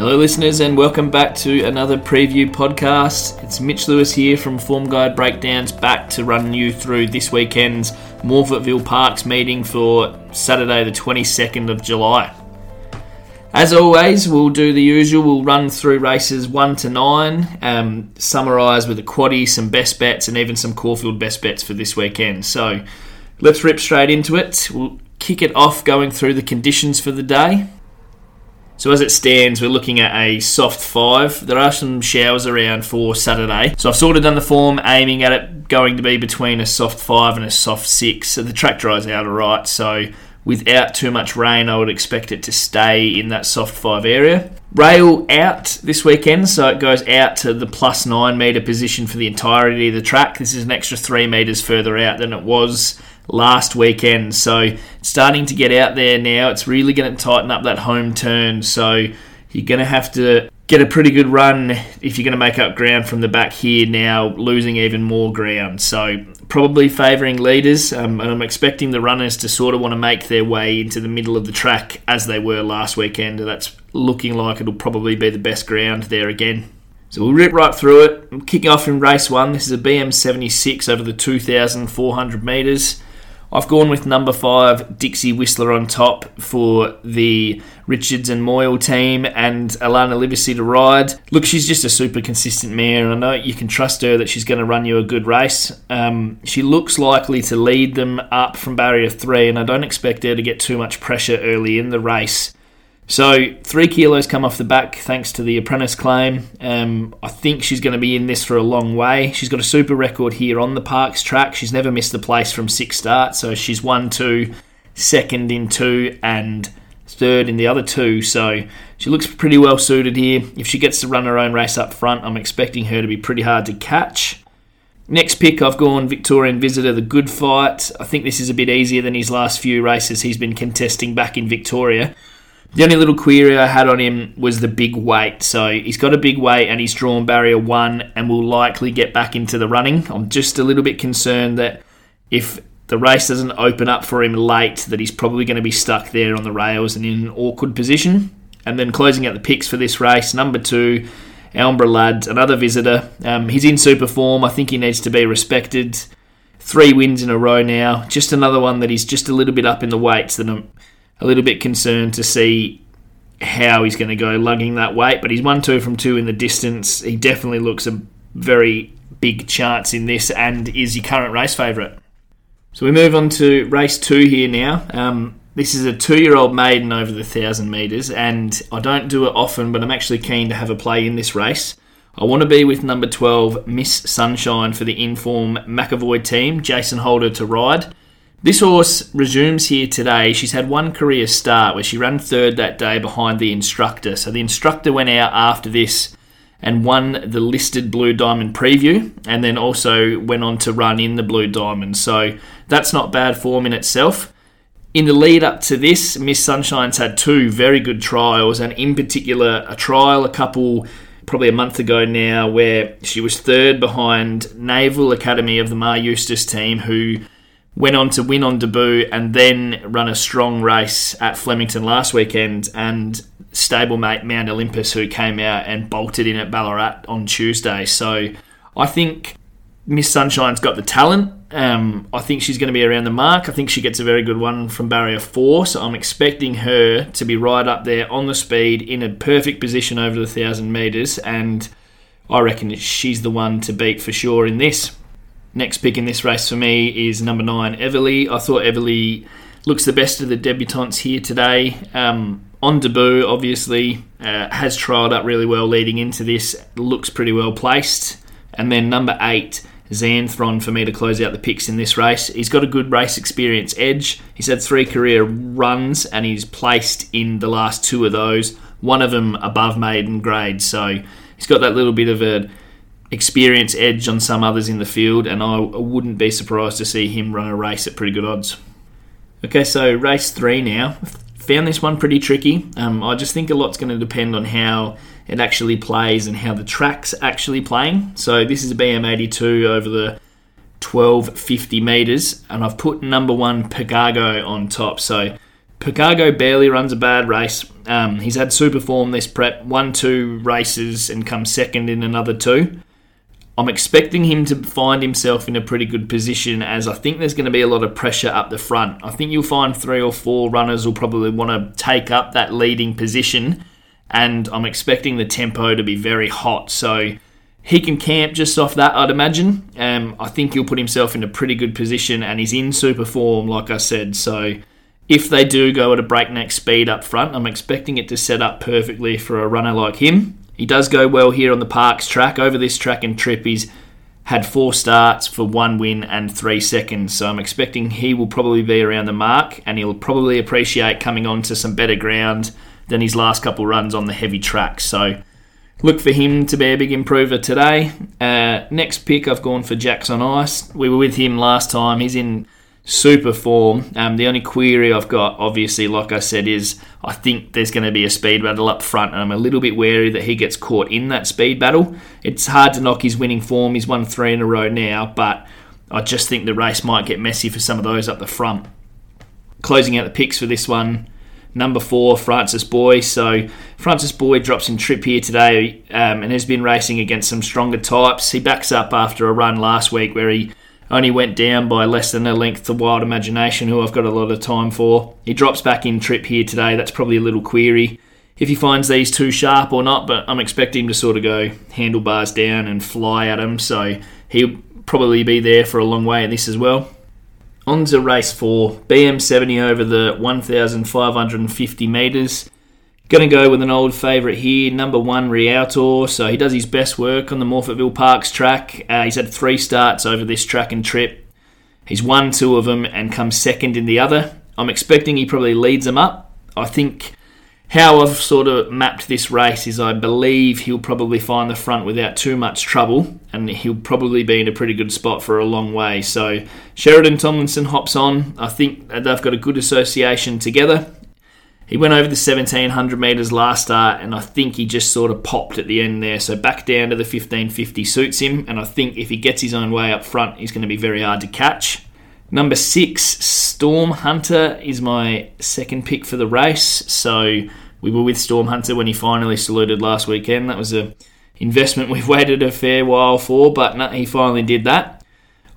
Hello, listeners, and welcome back to another preview podcast. It's Mitch Lewis here from Form Guide Breakdowns, back to run you through this weekend's Morphettville Parks meeting for Saturday, the 22nd of July. As always, we'll do the usual. We'll run through races 1 to 9, um, summarise with a quaddy, some best bets, and even some Caulfield best bets for this weekend. So let's rip straight into it. We'll kick it off going through the conditions for the day. So as it stands, we're looking at a soft five. There are some showers around for Saturday. So I've sort of done the form aiming at it going to be between a soft five and a soft six. So the track dries out alright. So without too much rain, I would expect it to stay in that soft five area. Rail out this weekend, so it goes out to the plus nine metre position for the entirety of the track. This is an extra three metres further out than it was last weekend. So starting to get out there now. It's really going to tighten up that home turn. So you're going to have to get a pretty good run if you're going to make up ground from the back here now, losing even more ground. So probably favouring leaders, um, and I'm expecting the runners to sort of want to make their way into the middle of the track as they were last weekend. That's looking like it'll probably be the best ground there again. So we'll rip right through it. I'm Kicking off in race one. This is a BM76 over the 2,400 metres. I've gone with number five, Dixie Whistler on top for the Richards and Moyle team and Alana Livesey to ride. Look, she's just a super consistent mare, and I know you can trust her that she's going to run you a good race. Um, she looks likely to lead them up from barrier three, and I don't expect her to get too much pressure early in the race. So three kilos come off the back thanks to the apprentice claim. Um, I think she's going to be in this for a long way. She's got a super record here on the Parks track. She's never missed the place from six starts, so she's won two, second in two, and third in the other two. So she looks pretty well suited here. If she gets to run her own race up front, I'm expecting her to be pretty hard to catch. Next pick, I've gone Victorian Visitor, the good fight. I think this is a bit easier than his last few races he's been contesting back in Victoria. The only little query I had on him was the big weight. So he's got a big weight and he's drawn barrier one and will likely get back into the running. I'm just a little bit concerned that if the race doesn't open up for him late, that he's probably going to be stuck there on the rails and in an awkward position. And then closing out the picks for this race, number two, Elmbra Lad, another visitor. Um, he's in super form. I think he needs to be respected. Three wins in a row now. Just another one that he's just a little bit up in the weights that I'm a little bit concerned to see how he's going to go lugging that weight, but he's one two from two in the distance. He definitely looks a very big chance in this and is your current race favourite. So we move on to race two here now. Um, this is a two year old maiden over the thousand metres, and I don't do it often, but I'm actually keen to have a play in this race. I want to be with number 12, Miss Sunshine, for the Inform McEvoy team, Jason Holder to ride. This horse resumes here today. She's had one career start where she ran third that day behind the instructor. So the instructor went out after this and won the listed Blue Diamond preview and then also went on to run in the Blue Diamond. So that's not bad form in itself. In the lead up to this, Miss Sunshine's had two very good trials, and in particular, a trial a couple probably a month ago now where she was third behind Naval Academy of the Maher Eustace team, who went on to win on debut and then run a strong race at Flemington last weekend and stablemate Mount Olympus who came out and bolted in at Ballarat on Tuesday. So I think Miss Sunshine's got the talent. Um, I think she's going to be around the mark. I think she gets a very good one from barrier four. So I'm expecting her to be right up there on the speed in a perfect position over the thousand metres. And I reckon she's the one to beat for sure in this. Next pick in this race for me is number nine, Everly. I thought Everly looks the best of the debutantes here today. Um, on debut, obviously, uh, has trialled up really well leading into this, looks pretty well placed. And then number eight, Xanthron for me to close out the picks in this race. He's got a good race experience edge. He's had three career runs and he's placed in the last two of those, one of them above maiden grade. So he's got that little bit of a experience edge on some others in the field, and I wouldn't be surprised to see him run a race at pretty good odds. Okay, so race three now. Found this one pretty tricky. Um, I just think a lot's going to depend on how it actually plays and how the track's actually playing. So this is a BM82 over the 1250 metres, and I've put number one Pegago on top. So Picago barely runs a bad race. Um, he's had super form this prep, won two races and come second in another two. I'm expecting him to find himself in a pretty good position as I think there's going to be a lot of pressure up the front. I think you'll find three or four runners will probably want to take up that leading position, and I'm expecting the tempo to be very hot. So he can camp just off that, I'd imagine. Um, I think he'll put himself in a pretty good position, and he's in super form, like I said. So if they do go at a breakneck speed up front, I'm expecting it to set up perfectly for a runner like him. He does go well here on the Parks track. Over this track and trip, he's had four starts for one win and three seconds. So I'm expecting he will probably be around the mark, and he'll probably appreciate coming on to some better ground than his last couple runs on the heavy track. So look for him to be a big improver today. Uh, next pick, I've gone for Jackson Ice. We were with him last time. He's in super form. Um, the only query I've got, obviously, like I said, is I think there's going to be a speed battle up front, and I'm a little bit wary that he gets caught in that speed battle. It's hard to knock his winning form. He's won three in a row now, but I just think the race might get messy for some of those up the front. Closing out the picks for this one, number four, Francis Boy. So Francis Boy drops in trip here today um, and has been racing against some stronger types. He backs up after a run last week where he only went down by less than a length to Wild Imagination, who I've got a lot of time for. He drops back in trip here today. That's probably a little query if he finds these too sharp or not, but I'm expecting him to sort of go handlebars down and fly at him, so he'll probably be there for a long way in this as well. On to race four, BM70 over the 1,550 metres. Going to go with an old favourite here, number one Rialtor. So he does his best work on the Morphettville Parks track. Uh, he's had three starts over this track and trip. He's won two of them and comes second in the other. I'm expecting he probably leads them up. I think how I've sort of mapped this race is I believe he'll probably find the front without too much trouble and he'll probably be in a pretty good spot for a long way. So Sheridan Tomlinson hops on. I think they've got a good association together. He went over the 1700 metres last start, and I think he just sort of popped at the end there. So back down to the 1550 suits him, and I think if he gets his own way up front, he's going to be very hard to catch. Number six, Storm Hunter is my second pick for the race. So we were with Storm Hunter when he finally saluted last weekend. That was a investment we've waited a fair while for, but no, he finally did that.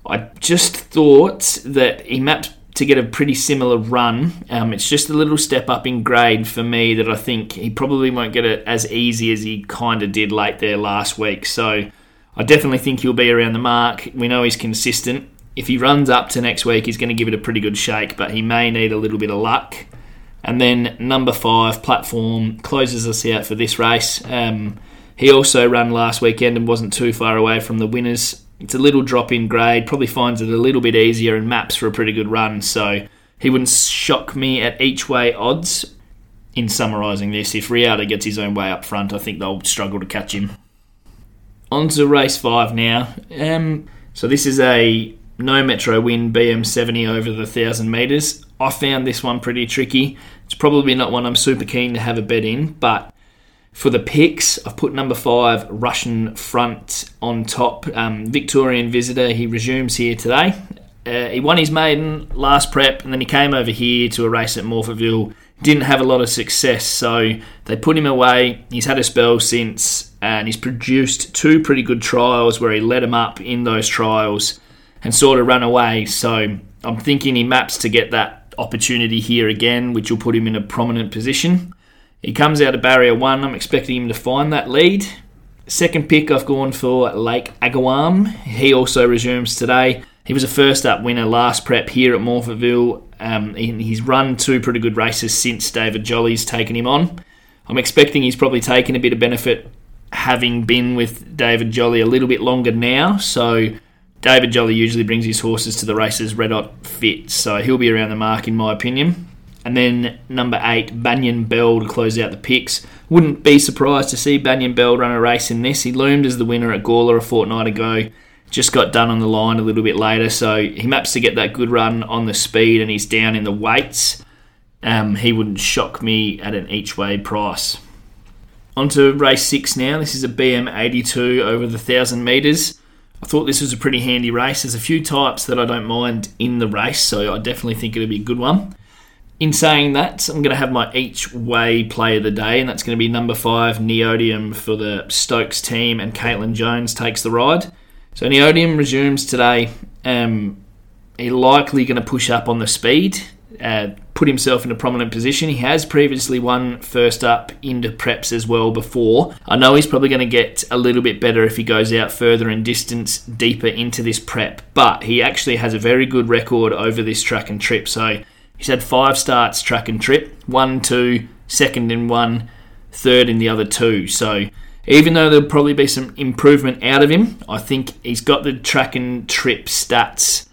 I just thought that he mapped to get a pretty similar run. Um, it's just a little step up in grade for me that I think he probably won't get it as easy as he kind of did late there last week. So I definitely think he'll be around the mark. We know he's consistent. If he runs up to next week, he's going to give it a pretty good shake, but he may need a little bit of luck. And then number five, platform, closes us out for this race. Um, he also ran last weekend and wasn't too far away from the winners it's a little drop in grade, probably finds it a little bit easier and maps for a pretty good run. So he wouldn't shock me at each way odds. In summarising this, if Riata gets his own way up front, I think they'll struggle to catch him. On to race five now. Um, so this is a no metro win BM70 over the 1,000 metres. I found this one pretty tricky. It's probably not one I'm super keen to have a bet in, but for the picks, I've put number five, Russian Front, on top. Um, Victorian Visitor, he resumes here today. Uh, he won his maiden last prep, and then he came over here to a race at Morphettville. Didn't have a lot of success, so they put him away. He's had a spell since, and he's produced two pretty good trials where he led him up in those trials and sort of run away. So I'm thinking he maps to get that opportunity here again, which will put him in a prominent position. He comes out of barrier one. I'm expecting him to find that lead. Second pick, I've gone for Lake Agawam. He also resumes today. He was a first up winner last prep here at Morphettville. Um, he's run two pretty good races since David Jolly's taken him on. I'm expecting he's probably taken a bit of benefit having been with David Jolly a little bit longer now. So David Jolly usually brings his horses to the races red hot fit. So he'll be around the mark in my opinion. And then number eight, Banyan Bell to close out the picks. Wouldn't be surprised to see Banyan Bell run a race in this. He loomed as the winner at Gawler a fortnight ago. Just got done on the line a little bit later, so he maps to get that good run on the speed and he's down in the weights. Um, he wouldn't shock me at an each way price. On to race six now. This is a BM82 over the 1,000 metres. I thought this was a pretty handy race. There's a few types that I don't mind in the race, so I definitely think it'll be a good one. In saying that, I'm going to have my each way play of the day, and that's going to be number five, Neodium for the Stokes team, and Caitlin Jones takes the ride. So Neodium resumes today. Um, he's likely going to push up on the speed, uh, put himself in a prominent position. He has previously won first up into preps as well before. I know he's probably going to get a little bit better if he goes out further in distance, deeper into this prep, but he actually has a very good record over this track and trip. So He's had five starts track and trip, one, two, second in one, third in the other two. So even though there'll probably be some improvement out of him, I think he's got the track and trip stats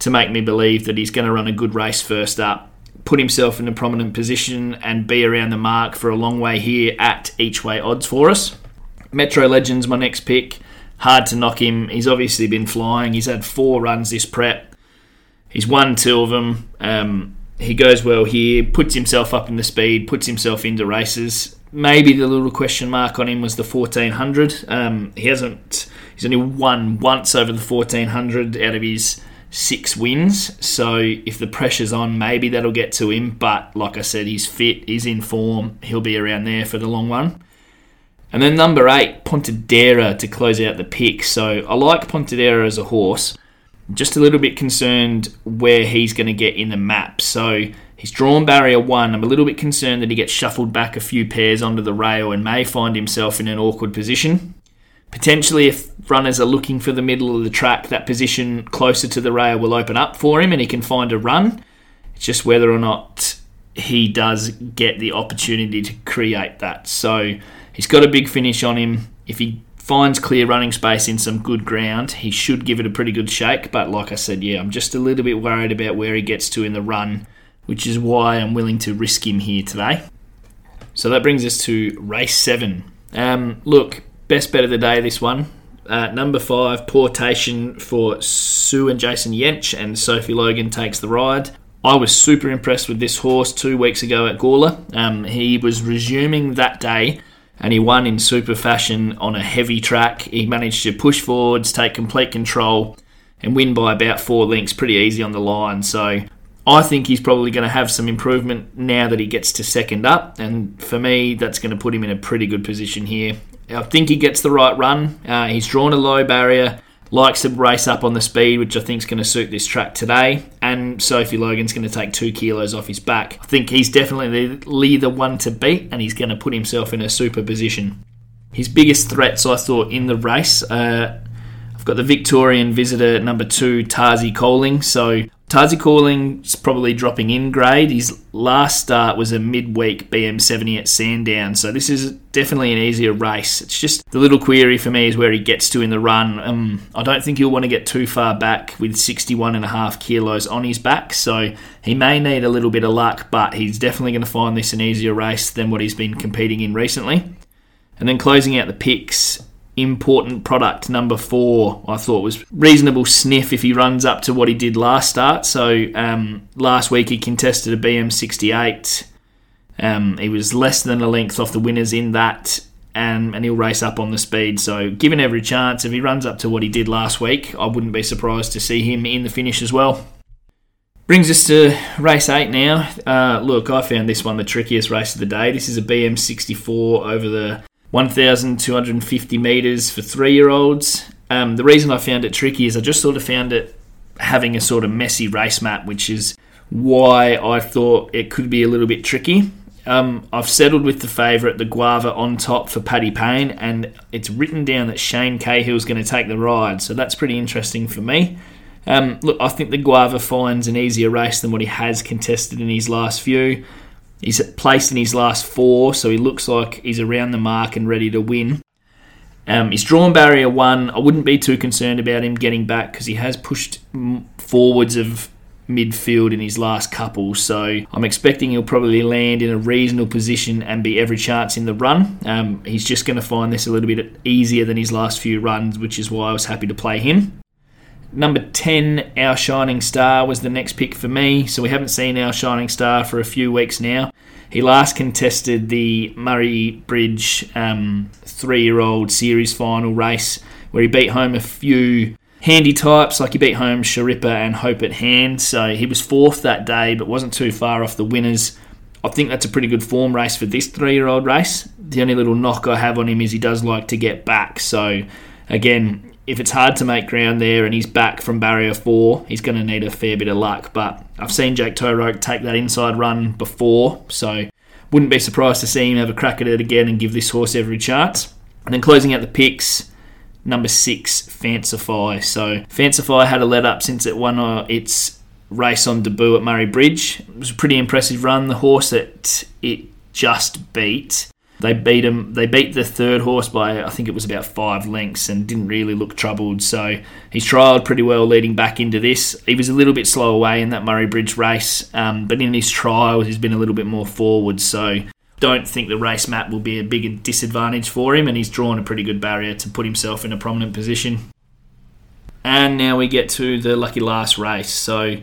to make me believe that he's going to run a good race first up, put himself in a prominent position, and be around the mark for a long way here at each way odds for us. Metro Legends, my next pick. Hard to knock him. He's obviously been flying. He's had four runs this prep. He's won two of them. Um, he goes well here, puts himself up in the speed, puts himself into races. Maybe the little question mark on him was the 1400. Um, he hasn't. He's only won once over the 1400 out of his six wins. So if the pressure's on, maybe that'll get to him. But like I said, he's fit, he's in form. He'll be around there for the long run. And then number eight, Pontedera to close out the pick. So I like Pontedera as a horse just a little bit concerned where he's going to get in the map. So he's drawn barrier one. I'm a little bit concerned that he gets shuffled back a few pairs onto the rail and may find himself in an awkward position. Potentially, if runners are looking for the middle of the track, that position closer to the rail will open up for him and he can find a run. It's just whether or not he does get the opportunity to create that. So he's got a big finish on him. If he finds clear running space in some good ground, he should give it a pretty good shake. But like I said, yeah, I'm just a little bit worried about where he gets to in the run, which is why I'm willing to risk him here today. So that brings us to race seven. Um, look, best bet of the day, this one. Uh, number five, Portation for Sue and Jason Yench, and Sophie Logan takes the ride. I was super impressed with this horse two weeks ago at Gawler. Um, he was resuming that day and he won in super fashion on a heavy track. He managed to push forwards, take complete control, and win by about four lengths pretty easy on the line. So I think he's probably going to have some improvement now that he gets to second up, and for me, that's going to put him in a pretty good position here. I think he gets the right run. Uh, he's drawn a low barrier likes to race up on the speed, which I think is going to suit this track today. And Sophie Logan's going to take two kilos off his back. I think he's definitely the one to beat, and he's going to put himself in a super position. His biggest threats, I thought, in the race. Uh, I've got the Victorian visitor number two, Tazi Coling. So Tazi Calling's probably dropping in grade. His last start was a midweek BM70 at Sandown, so this is definitely an easier race. It's just the little query for me is where he gets to in the run. Um, I don't think he'll want to get too far back with 61 and a half kilos on his back, so he may need a little bit of luck, but he's definitely going to find this an easier race than what he's been competing in recently. And then closing out the picks, important product number four I thought was reasonable sniff if he runs up to what he did last start. So um, last week he contested a BM68. Um, he was less than a length off the winners in that, and, and he'll race up on the speed. So given every chance, if he runs up to what he did last week, I wouldn't be surprised to see him in the finish as well. Brings us to race eight now. Uh, look, I found this one the trickiest race of the day. This is a BM64 over the 1,250 metres for three year olds. Um, the reason I found it tricky is I just sort of found it having a sort of messy race map, which is why I thought it could be a little bit tricky. Um, I've settled with the favourite, the Guava, on top for Paddy Payne, and it's written down that Shane Cahill is going to take the ride, so that's pretty interesting for me. Um, look, I think the Guava finds an easier race than what he has contested in his last few. He's placed in his last four, so he looks like he's around the mark and ready to win. Um, he's drawn barrier one. I wouldn't be too concerned about him getting back because he has pushed forwards of midfield in his last couple. So I'm expecting he'll probably land in a reasonable position and be every chance in the run. Um, he's just going to find this a little bit easier than his last few runs, which is why I was happy to play him. Number 10, Our Shining Star, was the next pick for me. So we haven't seen Our Shining Star for a few weeks now. He last contested the Murray Bridge um, three year old series final race where he beat home a few handy types like he beat home Sharippa and Hope at Hand. So he was fourth that day, but wasn't too far off the winners. I think that's a pretty good form race for this three year old race. The only little knock I have on him is he does like to get back. So, again, if it's hard to make ground there and he's back from barrier four, he's going to need a fair bit of luck. But I've seen Jake Toeroek take that inside run before, so wouldn't be surprised to see him have a crack at it again and give this horse every chance. And then closing out the picks, number six, Fancify. So Fancify had a let up since it won uh, its race on debut at Murray Bridge. It was a pretty impressive run. The horse that it just beat they beat him. They beat the third horse by I think it was about five lengths and didn't really look troubled. So he's trialled pretty well leading back into this. He was a little bit slow away in that Murray Bridge race, um, but in his trials he's been a little bit more forward. So don't think the race map will be a big disadvantage for him, and he's drawn a pretty good barrier to put himself in a prominent position. And now we get to the lucky last race. So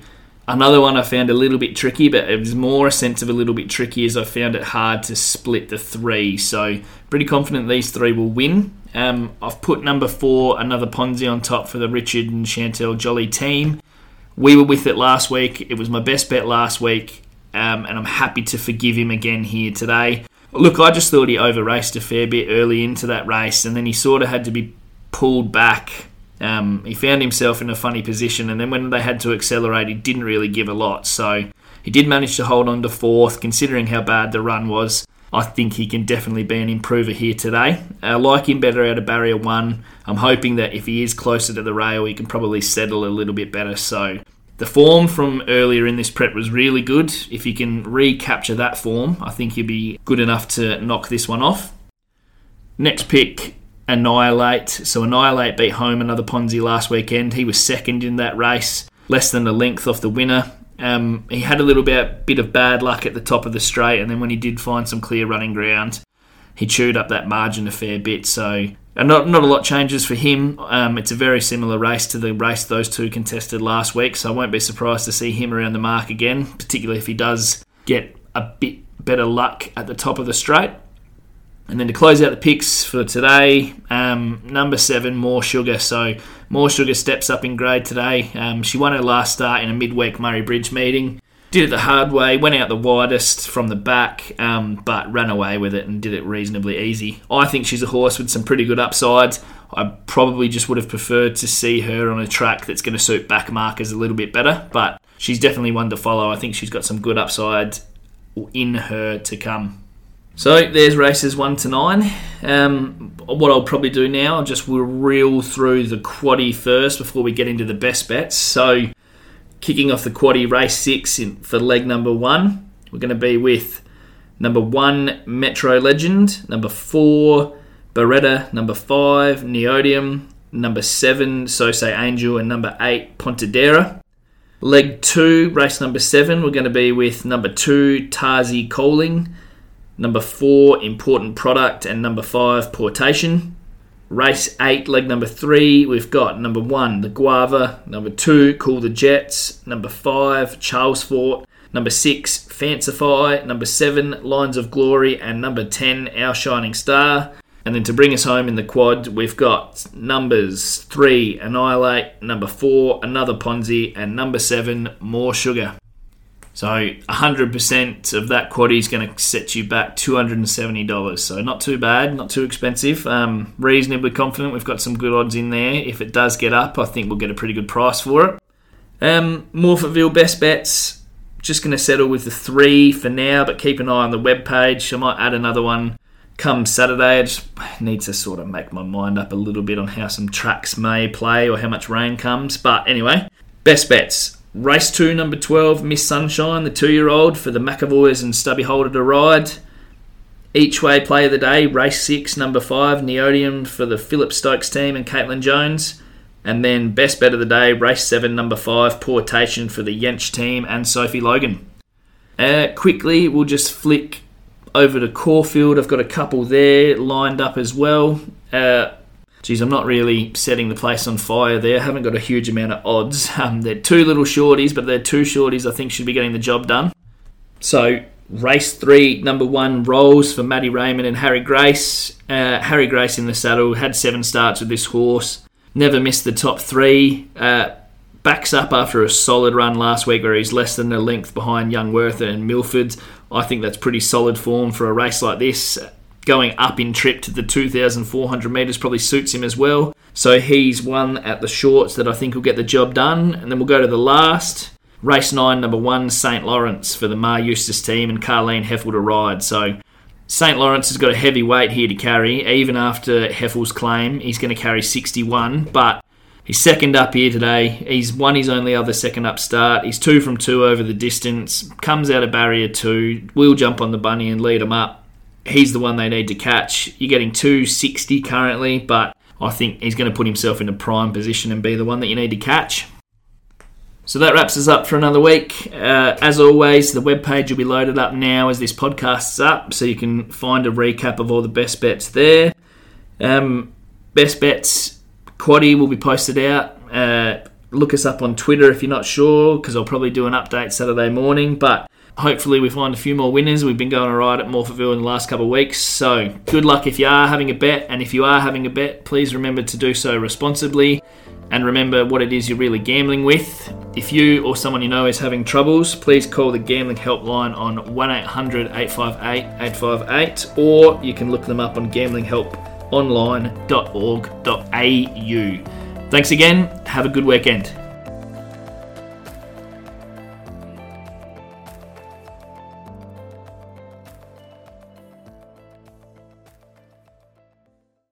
Another one I found a little bit tricky, but it was more a sense of a little bit tricky as I found it hard to split the three. So, pretty confident these three will win. Um, I've put number four, another Ponzi on top for the Richard and Chantel Jolly team. We were with it last week. It was my best bet last week, um, and I'm happy to forgive him again here today. Look, I just thought he over raced a fair bit early into that race, and then he sort of had to be pulled back um, he found himself in a funny position, and then when they had to accelerate, he didn't really give a lot. So he did manage to hold on to fourth, considering how bad the run was. I think he can definitely be an improver here today. I like him better out of barrier one. I'm hoping that if he is closer to the rail, he can probably settle a little bit better. So the form from earlier in this prep was really good. If he can recapture that form, I think he'll be good enough to knock this one off. Next pick Annihilate. So Annihilate beat home another Ponzi last weekend. He was second in that race, less than a length off the winner. Um, he had a little bit, bit of bad luck at the top of the straight, and then when he did find some clear running ground, he chewed up that margin a fair bit. So not not a lot changes for him. Um, it's a very similar race to the race those two contested last week, so I won't be surprised to see him around the mark again, particularly if he does get a bit better luck at the top of the straight. And then to close out the picks for today, um, number seven, More Sugar. So More Sugar steps up in grade today. Um, she won her last start in a midweek Murray Bridge meeting. Did it the hard way, went out the widest from the back, um, but ran away with it and did it reasonably easy. I think she's a horse with some pretty good upsides. I probably just would have preferred to see her on a track that's going to suit back markers a little bit better, but she's definitely one to follow. I think she's got some good upside in her to come. So there's races one to nine. Um, what I'll probably do now, just we'll reel through the quaddy first before we get into the best bets. So kicking off the quaddy race six in, for leg number one, we're going to be with number one Metro Legend, number four Beretta, number five Neodium, number seven Sose Angel, and number eight Pontedera. Leg two, race number seven, we're going to be with number two Tarzi Coling Number four, important product. And number five, portation. Race eight, leg number three, we've got number one, the Guava. Number two, Cool the Jets. Number five, Charles Fort. Number six, Fancify. Number seven, Lines of Glory. And number 10, Our Shining Star. And then to bring us home in the quad, we've got numbers three, Annihilate. Number four, Another Ponzi. And number seven, More Sugar. So 100% of that quaddy is going to set you back $270. So not too bad, not too expensive. Um, reasonably confident we've got some good odds in there. If it does get up, I think we'll get a pretty good price for it. Um, Morphettville best bets. Just going to settle with the three for now, but keep an eye on the web page. I might add another one come Saturday. I just need to sort of make my mind up a little bit on how some tracks may play or how much rain comes. But anyway, best bets. Race 2, number 12, Miss Sunshine, the two year old for the McEvoys and Stubby Holder to ride. Each way play of the day, race 6, number 5, Neodium for the Philip Stokes team and Caitlin Jones. And then best bet of the day, race 7, number 5, Portation for the Yench team and Sophie Logan. Uh, quickly, we'll just flick over to Caulfield. I've got a couple there lined up as well. Uh, geez, I'm not really setting the place on fire there. I haven't got a huge amount of odds. Um, they're two little shorties, but they're two shorties I think should be getting the job done. So, race three, number one, rolls for Maddie Raymond and Harry Grace. Uh, Harry Grace in the saddle had seven starts with this horse. never missed the top three. Uh, backs up after a solid run last week where he's less than a length behind Young Werther and Milford. I think that's pretty solid form for a race like this. Going up in trip to the 2,400 metres probably suits him as well. So he's one at the shorts that I think will get the job done. And then we'll go to the last. Race 9, number 1, St. Lawrence for the Maher Eustace team and Carleen Hefel to ride. So St. Lawrence has got a heavy weight here to carry. Even after Hefel's claim, he's going to carry 61. But He's second up here today. He's won his only other second up start. He's two from two over the distance. Comes out of barrier two. Will jump on the bunny and lead him up. He's the one they need to catch. You're getting 260 currently, but I think he's going to put himself in a prime position and be the one that you need to catch. So that wraps us up for another week. Uh, as always, the webpage will be loaded up now as this podcast's up, so you can find a recap of all the best bets there. Um, best bets Quaddy will be posted out. Uh, look us up on Twitter if you're not sure, because I'll probably do an update Saturday morning. But hopefully, we find a few more winners. We've been going alright at Morphettville in the last couple of weeks. So, good luck if you are having a bet. And if you are having a bet, please remember to do so responsibly. And remember what it is you're really gambling with. If you or someone you know is having troubles, please call the gambling helpline on 1800 858 858, or you can look them up on gamblinghelponline.org.au. Thanks again. Have a good weekend.